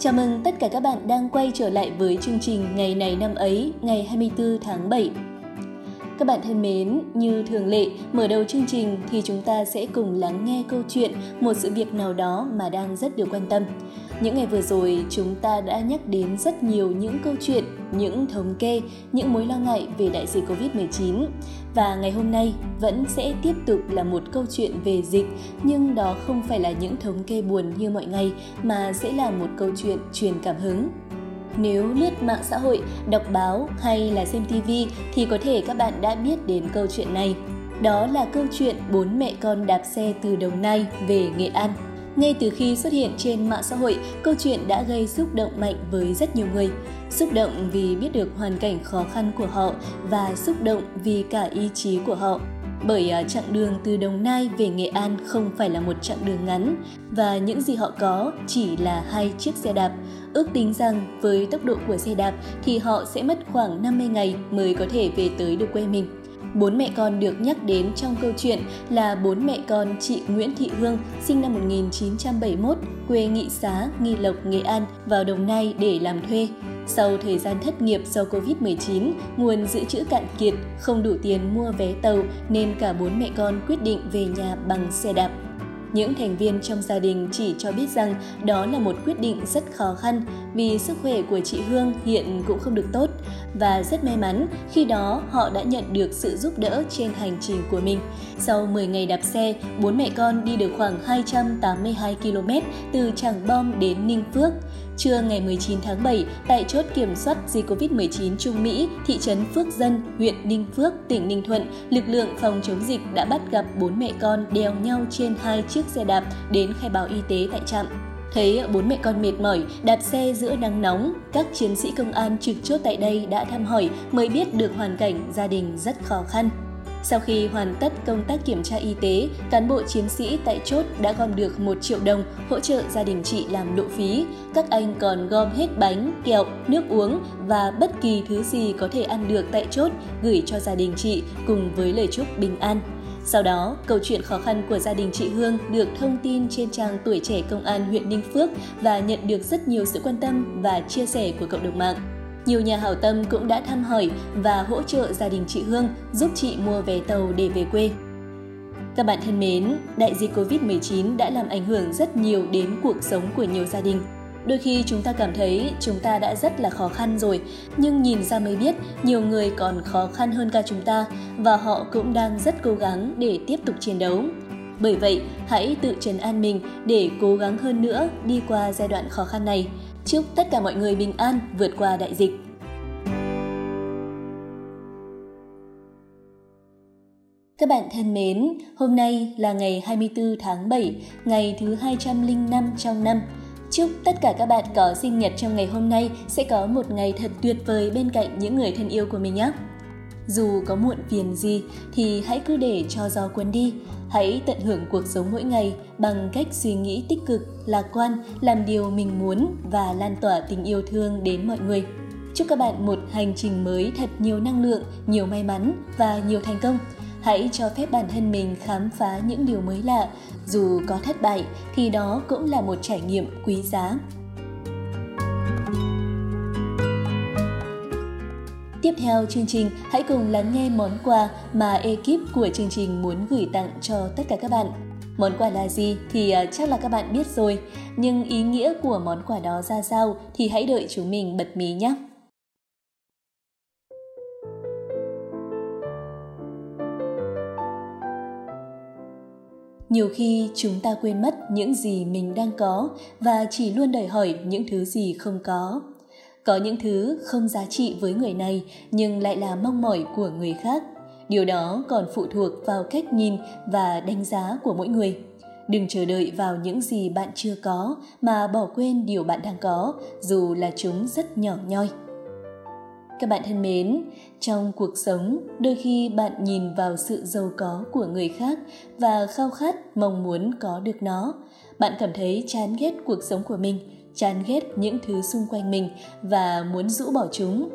Chào mừng tất cả các bạn đang quay trở lại với chương trình Ngày này năm ấy, ngày 24 tháng 7. Các bạn thân mến, như thường lệ, mở đầu chương trình thì chúng ta sẽ cùng lắng nghe câu chuyện một sự việc nào đó mà đang rất được quan tâm. Những ngày vừa rồi, chúng ta đã nhắc đến rất nhiều những câu chuyện, những thống kê, những mối lo ngại về đại dịch Covid-19. Và ngày hôm nay vẫn sẽ tiếp tục là một câu chuyện về dịch, nhưng đó không phải là những thống kê buồn như mọi ngày, mà sẽ là một câu chuyện truyền cảm hứng. Nếu lướt mạng xã hội, đọc báo hay là xem TV thì có thể các bạn đã biết đến câu chuyện này. Đó là câu chuyện bốn mẹ con đạp xe từ Đồng Nai về Nghệ An. Ngay từ khi xuất hiện trên mạng xã hội, câu chuyện đã gây xúc động mạnh với rất nhiều người. Xúc động vì biết được hoàn cảnh khó khăn của họ và xúc động vì cả ý chí của họ. Bởi à, chặng đường từ Đồng Nai về Nghệ An không phải là một chặng đường ngắn và những gì họ có chỉ là hai chiếc xe đạp. Ước tính rằng với tốc độ của xe đạp thì họ sẽ mất khoảng 50 ngày mới có thể về tới được quê mình. Bốn mẹ con được nhắc đến trong câu chuyện là bốn mẹ con chị Nguyễn Thị Hương, sinh năm 1971, quê Nghị Xá, Nghi Lộc, Nghệ An, vào Đồng Nai để làm thuê. Sau thời gian thất nghiệp do Covid-19, nguồn dự trữ cạn kiệt, không đủ tiền mua vé tàu nên cả bốn mẹ con quyết định về nhà bằng xe đạp. Những thành viên trong gia đình chỉ cho biết rằng đó là một quyết định rất khó khăn vì sức khỏe của chị Hương hiện cũng không được tốt và rất may mắn khi đó họ đã nhận được sự giúp đỡ trên hành trình của mình. Sau 10 ngày đạp xe, bốn mẹ con đi được khoảng 282 km từ Tràng Bom đến Ninh Phước. Trưa ngày 19 tháng 7, tại chốt kiểm soát dịch COVID-19 Trung Mỹ, thị trấn Phước Dân, huyện Ninh Phước, tỉnh Ninh Thuận, lực lượng phòng chống dịch đã bắt gặp bốn mẹ con đeo nhau trên hai chiếc xe đạp đến khai báo y tế tại trạm. Thấy bốn mẹ con mệt mỏi, đạp xe giữa nắng nóng, các chiến sĩ công an trực chốt tại đây đã thăm hỏi mới biết được hoàn cảnh gia đình rất khó khăn. Sau khi hoàn tất công tác kiểm tra y tế, cán bộ chiến sĩ tại chốt đã gom được 1 triệu đồng hỗ trợ gia đình chị làm lộ phí. Các anh còn gom hết bánh, kẹo, nước uống và bất kỳ thứ gì có thể ăn được tại chốt gửi cho gia đình chị cùng với lời chúc bình an. Sau đó, câu chuyện khó khăn của gia đình chị Hương được thông tin trên trang Tuổi trẻ Công an huyện Ninh Phước và nhận được rất nhiều sự quan tâm và chia sẻ của cộng đồng mạng. Nhiều nhà hảo tâm cũng đã thăm hỏi và hỗ trợ gia đình chị Hương giúp chị mua vé tàu để về quê. Các bạn thân mến, đại dịch Covid-19 đã làm ảnh hưởng rất nhiều đến cuộc sống của nhiều gia đình. Đôi khi chúng ta cảm thấy chúng ta đã rất là khó khăn rồi, nhưng nhìn ra mới biết nhiều người còn khó khăn hơn cả chúng ta và họ cũng đang rất cố gắng để tiếp tục chiến đấu. Bởi vậy, hãy tự trấn an mình để cố gắng hơn nữa đi qua giai đoạn khó khăn này. Chúc tất cả mọi người bình an vượt qua đại dịch. Các bạn thân mến, hôm nay là ngày 24 tháng 7, ngày thứ 205 trong năm. Chúc tất cả các bạn có sinh nhật trong ngày hôm nay sẽ có một ngày thật tuyệt vời bên cạnh những người thân yêu của mình nhé. Dù có muộn phiền gì thì hãy cứ để cho gió cuốn đi, hãy tận hưởng cuộc sống mỗi ngày bằng cách suy nghĩ tích cực, lạc quan, làm điều mình muốn và lan tỏa tình yêu thương đến mọi người. Chúc các bạn một hành trình mới thật nhiều năng lượng, nhiều may mắn và nhiều thành công. Hãy cho phép bản thân mình khám phá những điều mới lạ, dù có thất bại thì đó cũng là một trải nghiệm quý giá. Tiếp theo chương trình, hãy cùng lắng nghe món quà mà ekip của chương trình muốn gửi tặng cho tất cả các bạn. Món quà là gì thì à, chắc là các bạn biết rồi, nhưng ý nghĩa của món quà đó ra sao thì hãy đợi chúng mình bật mí nhé. nhiều khi chúng ta quên mất những gì mình đang có và chỉ luôn đòi hỏi những thứ gì không có có những thứ không giá trị với người này nhưng lại là mong mỏi của người khác. Điều đó còn phụ thuộc vào cách nhìn và đánh giá của mỗi người. Đừng chờ đợi vào những gì bạn chưa có mà bỏ quên điều bạn đang có dù là chúng rất nhỏ nhoi. Các bạn thân mến, trong cuộc sống, đôi khi bạn nhìn vào sự giàu có của người khác và khao khát mong muốn có được nó. Bạn cảm thấy chán ghét cuộc sống của mình, chán ghét những thứ xung quanh mình và muốn rũ bỏ chúng.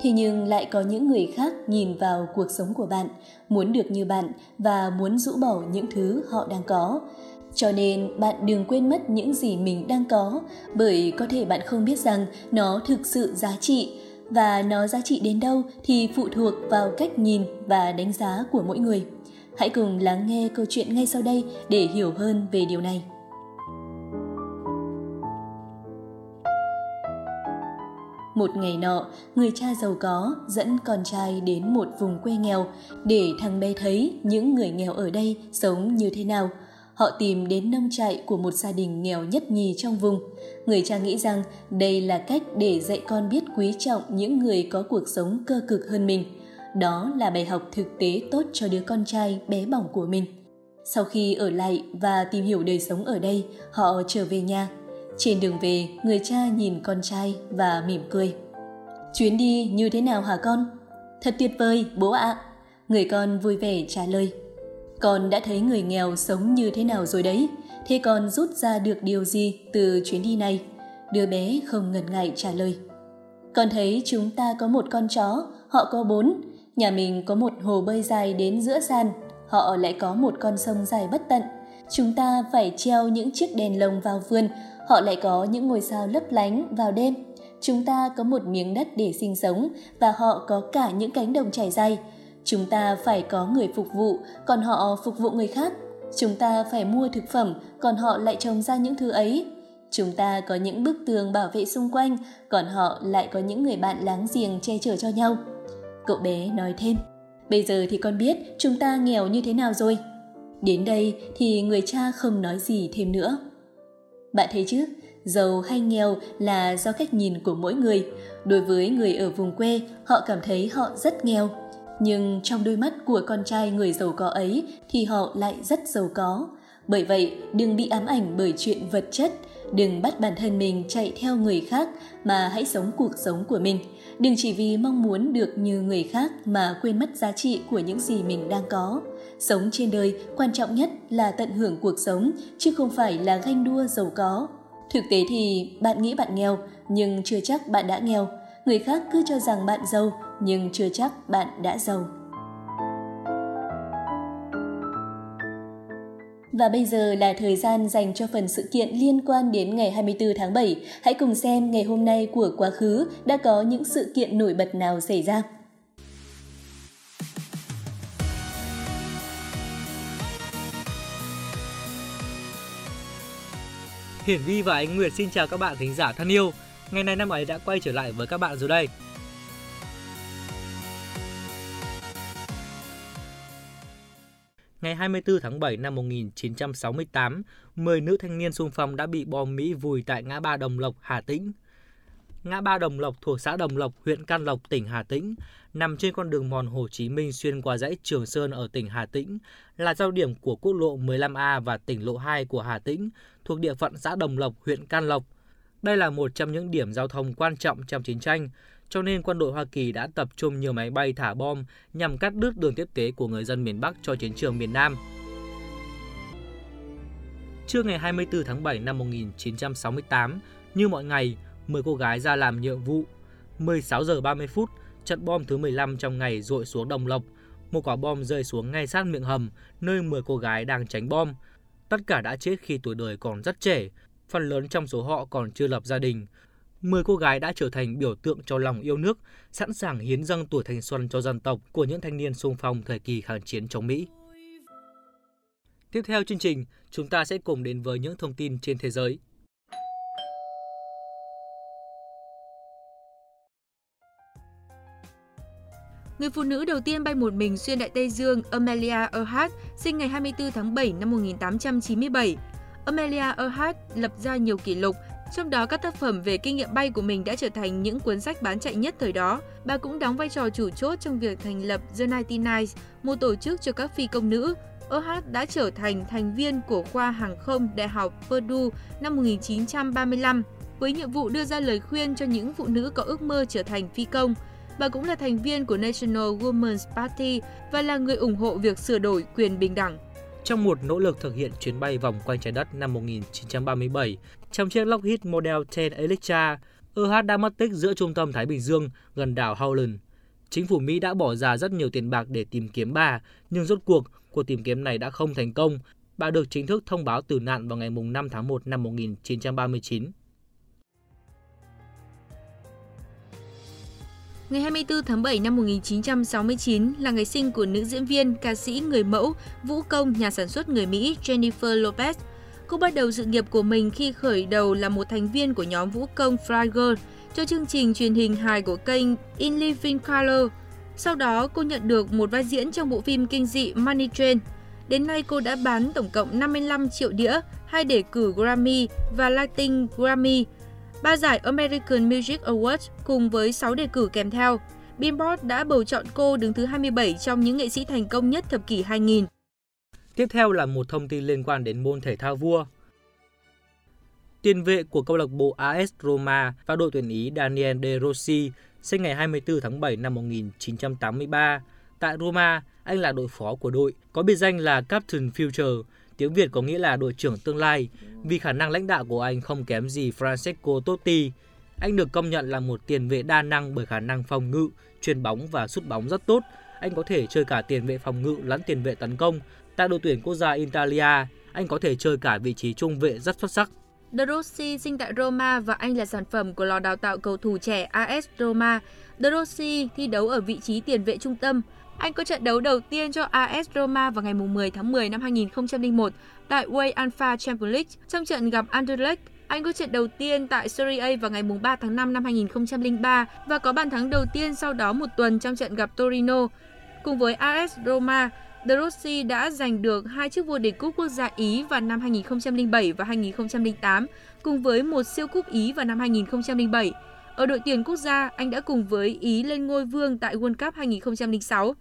Thế nhưng lại có những người khác nhìn vào cuộc sống của bạn, muốn được như bạn và muốn rũ bỏ những thứ họ đang có. Cho nên bạn đừng quên mất những gì mình đang có, bởi có thể bạn không biết rằng nó thực sự giá trị và nó giá trị đến đâu thì phụ thuộc vào cách nhìn và đánh giá của mỗi người. Hãy cùng lắng nghe câu chuyện ngay sau đây để hiểu hơn về điều này. Một ngày nọ, người cha giàu có dẫn con trai đến một vùng quê nghèo để thằng bé thấy những người nghèo ở đây sống như thế nào. Họ tìm đến nông trại của một gia đình nghèo nhất nhì trong vùng. Người cha nghĩ rằng đây là cách để dạy con biết quý trọng những người có cuộc sống cơ cực hơn mình. Đó là bài học thực tế tốt cho đứa con trai bé bỏng của mình. Sau khi ở lại và tìm hiểu đời sống ở đây, họ trở về nhà trên đường về, người cha nhìn con trai và mỉm cười. Chuyến đi như thế nào hả con? Thật tuyệt vời, bố ạ. Người con vui vẻ trả lời. Con đã thấy người nghèo sống như thế nào rồi đấy. Thế con rút ra được điều gì từ chuyến đi này? Đứa bé không ngần ngại trả lời. Con thấy chúng ta có một con chó, họ có bốn. Nhà mình có một hồ bơi dài đến giữa sàn, họ lại có một con sông dài bất tận. Chúng ta phải treo những chiếc đèn lồng vào vườn họ lại có những ngôi sao lấp lánh vào đêm. Chúng ta có một miếng đất để sinh sống và họ có cả những cánh đồng trải dài. Chúng ta phải có người phục vụ, còn họ phục vụ người khác. Chúng ta phải mua thực phẩm, còn họ lại trồng ra những thứ ấy. Chúng ta có những bức tường bảo vệ xung quanh, còn họ lại có những người bạn láng giềng che chở cho nhau. Cậu bé nói thêm, bây giờ thì con biết chúng ta nghèo như thế nào rồi. Đến đây thì người cha không nói gì thêm nữa. Bạn thấy chứ, giàu hay nghèo là do cách nhìn của mỗi người. Đối với người ở vùng quê, họ cảm thấy họ rất nghèo. Nhưng trong đôi mắt của con trai người giàu có ấy thì họ lại rất giàu có. Bởi vậy, đừng bị ám ảnh bởi chuyện vật chất, đừng bắt bản thân mình chạy theo người khác mà hãy sống cuộc sống của mình. Đừng chỉ vì mong muốn được như người khác mà quên mất giá trị của những gì mình đang có. Sống trên đời, quan trọng nhất là tận hưởng cuộc sống, chứ không phải là ganh đua giàu có. Thực tế thì bạn nghĩ bạn nghèo, nhưng chưa chắc bạn đã nghèo. Người khác cứ cho rằng bạn giàu, nhưng chưa chắc bạn đã giàu. Và bây giờ là thời gian dành cho phần sự kiện liên quan đến ngày 24 tháng 7. Hãy cùng xem ngày hôm nay của quá khứ đã có những sự kiện nổi bật nào xảy ra. Hiển Vi và Ánh Nguyệt xin chào các bạn thính giả thân yêu. Ngày này năm ấy đã quay trở lại với các bạn rồi đây. Ngày 24 tháng 7 năm 1968, 10 nữ thanh niên xung phong đã bị bom Mỹ vùi tại ngã ba Đồng Lộc, Hà Tĩnh. Ngã ba Đồng Lộc thuộc xã Đồng Lộc, huyện Can Lộc, tỉnh Hà Tĩnh, nằm trên con đường mòn Hồ Chí Minh xuyên qua dãy Trường Sơn ở tỉnh Hà Tĩnh, là giao điểm của quốc lộ 15A và tỉnh lộ 2 của Hà Tĩnh, thuộc địa phận xã Đồng Lộc, huyện Can Lộc. Đây là một trong những điểm giao thông quan trọng trong chiến tranh, cho nên quân đội Hoa Kỳ đã tập trung nhiều máy bay thả bom nhằm cắt đứt đường tiếp tế của người dân miền Bắc cho chiến trường miền Nam. Trưa ngày 24 tháng 7 năm 1968, như mọi ngày, 10 cô gái ra làm nhiệm vụ. 16 giờ 30 phút, trận bom thứ 15 trong ngày rội xuống Đồng Lộc. Một quả bom rơi xuống ngay sát miệng hầm, nơi 10 cô gái đang tránh bom. Tất cả đã chết khi tuổi đời còn rất trẻ, phần lớn trong số họ còn chưa lập gia đình. 10 cô gái đã trở thành biểu tượng cho lòng yêu nước, sẵn sàng hiến dâng tuổi thanh xuân cho dân tộc của những thanh niên sung phong thời kỳ kháng chiến chống Mỹ. Tiếp theo chương trình, chúng ta sẽ cùng đến với những thông tin trên thế giới. Người phụ nữ đầu tiên bay một mình xuyên Đại Tây Dương, Amelia Earhart, sinh ngày 24 tháng 7 năm 1897. Amelia Earhart lập ra nhiều kỷ lục, trong đó các tác phẩm về kinh nghiệm bay của mình đã trở thành những cuốn sách bán chạy nhất thời đó. Bà cũng đóng vai trò chủ chốt trong việc thành lập The 99 một tổ chức cho các phi công nữ. Earhart đã trở thành thành viên của khoa hàng không Đại học Purdue năm 1935 với nhiệm vụ đưa ra lời khuyên cho những phụ nữ có ước mơ trở thành phi công. Bà cũng là thành viên của National Women's Party và là người ủng hộ việc sửa đổi quyền bình đẳng. Trong một nỗ lực thực hiện chuyến bay vòng quanh trái đất năm 1937, trong chiếc Lockheed Model 10 Electra, EH đã mất tích giữa trung tâm Thái Bình Dương gần đảo Howland. Chính phủ Mỹ đã bỏ ra rất nhiều tiền bạc để tìm kiếm bà, nhưng rốt cuộc cuộc tìm kiếm này đã không thành công. Bà được chính thức thông báo tử nạn vào ngày 5 tháng 1 năm 1939. Ngày 24 tháng 7 năm 1969 là ngày sinh của nữ diễn viên, ca sĩ, người mẫu, vũ công, nhà sản xuất người Mỹ Jennifer Lopez. Cô bắt đầu sự nghiệp của mình khi khởi đầu là một thành viên của nhóm vũ công Fly Girl cho chương trình truyền hình hài của kênh In Living Color. Sau đó, cô nhận được một vai diễn trong bộ phim kinh dị Money Train. Đến nay, cô đã bán tổng cộng 55 triệu đĩa, hai đề cử Grammy và Latin Grammy, ba giải American Music Awards cùng với 6 đề cử kèm theo. Billboard đã bầu chọn cô đứng thứ 27 trong những nghệ sĩ thành công nhất thập kỷ 2000. Tiếp theo là một thông tin liên quan đến môn thể thao vua. Tiền vệ của câu lạc bộ AS Roma và đội tuyển Ý Daniel De Rossi sinh ngày 24 tháng 7 năm 1983. Tại Roma, anh là đội phó của đội, có biệt danh là Captain Future, tiếng Việt có nghĩa là đội trưởng tương lai, vì khả năng lãnh đạo của anh không kém gì Francesco Totti. Anh được công nhận là một tiền vệ đa năng bởi khả năng phòng ngự, chuyền bóng và sút bóng rất tốt. Anh có thể chơi cả tiền vệ phòng ngự lẫn tiền vệ tấn công. Tại đội tuyển quốc gia Italia, anh có thể chơi cả vị trí trung vệ rất xuất sắc. De Rossi sinh tại Roma và anh là sản phẩm của lò đào tạo cầu thủ trẻ AS Roma. De Rossi thi đấu ở vị trí tiền vệ trung tâm. Anh có trận đấu đầu tiên cho AS Roma vào ngày 10 tháng 10 năm 2001 tại Way Alpha Champions League trong trận gặp Anderlecht. Anh có trận đầu tiên tại Serie A vào ngày 3 tháng 5 năm 2003 và có bàn thắng đầu tiên sau đó một tuần trong trận gặp Torino. Cùng với AS Roma, De Rossi đã giành được hai chiếc vô địch cúp quốc gia Ý vào năm 2007 và 2008, cùng với một siêu cúp Ý vào năm 2007. Ở đội tuyển quốc gia, anh đã cùng với Ý lên ngôi vương tại World Cup 2006.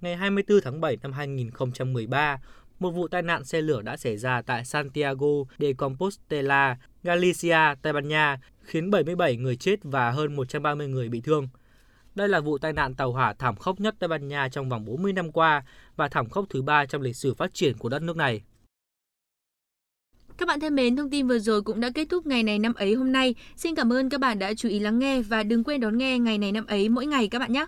Ngày 24 tháng 7 năm 2013, một vụ tai nạn xe lửa đã xảy ra tại Santiago de Compostela, Galicia, Tây Ban Nha, khiến 77 người chết và hơn 130 người bị thương. Đây là vụ tai nạn tàu hỏa thảm khốc nhất Tây Ban Nha trong vòng 40 năm qua và thảm khốc thứ ba trong lịch sử phát triển của đất nước này. Các bạn thân mến, thông tin vừa rồi cũng đã kết thúc ngày này năm ấy hôm nay. Xin cảm ơn các bạn đã chú ý lắng nghe và đừng quên đón nghe ngày này năm ấy mỗi ngày các bạn nhé.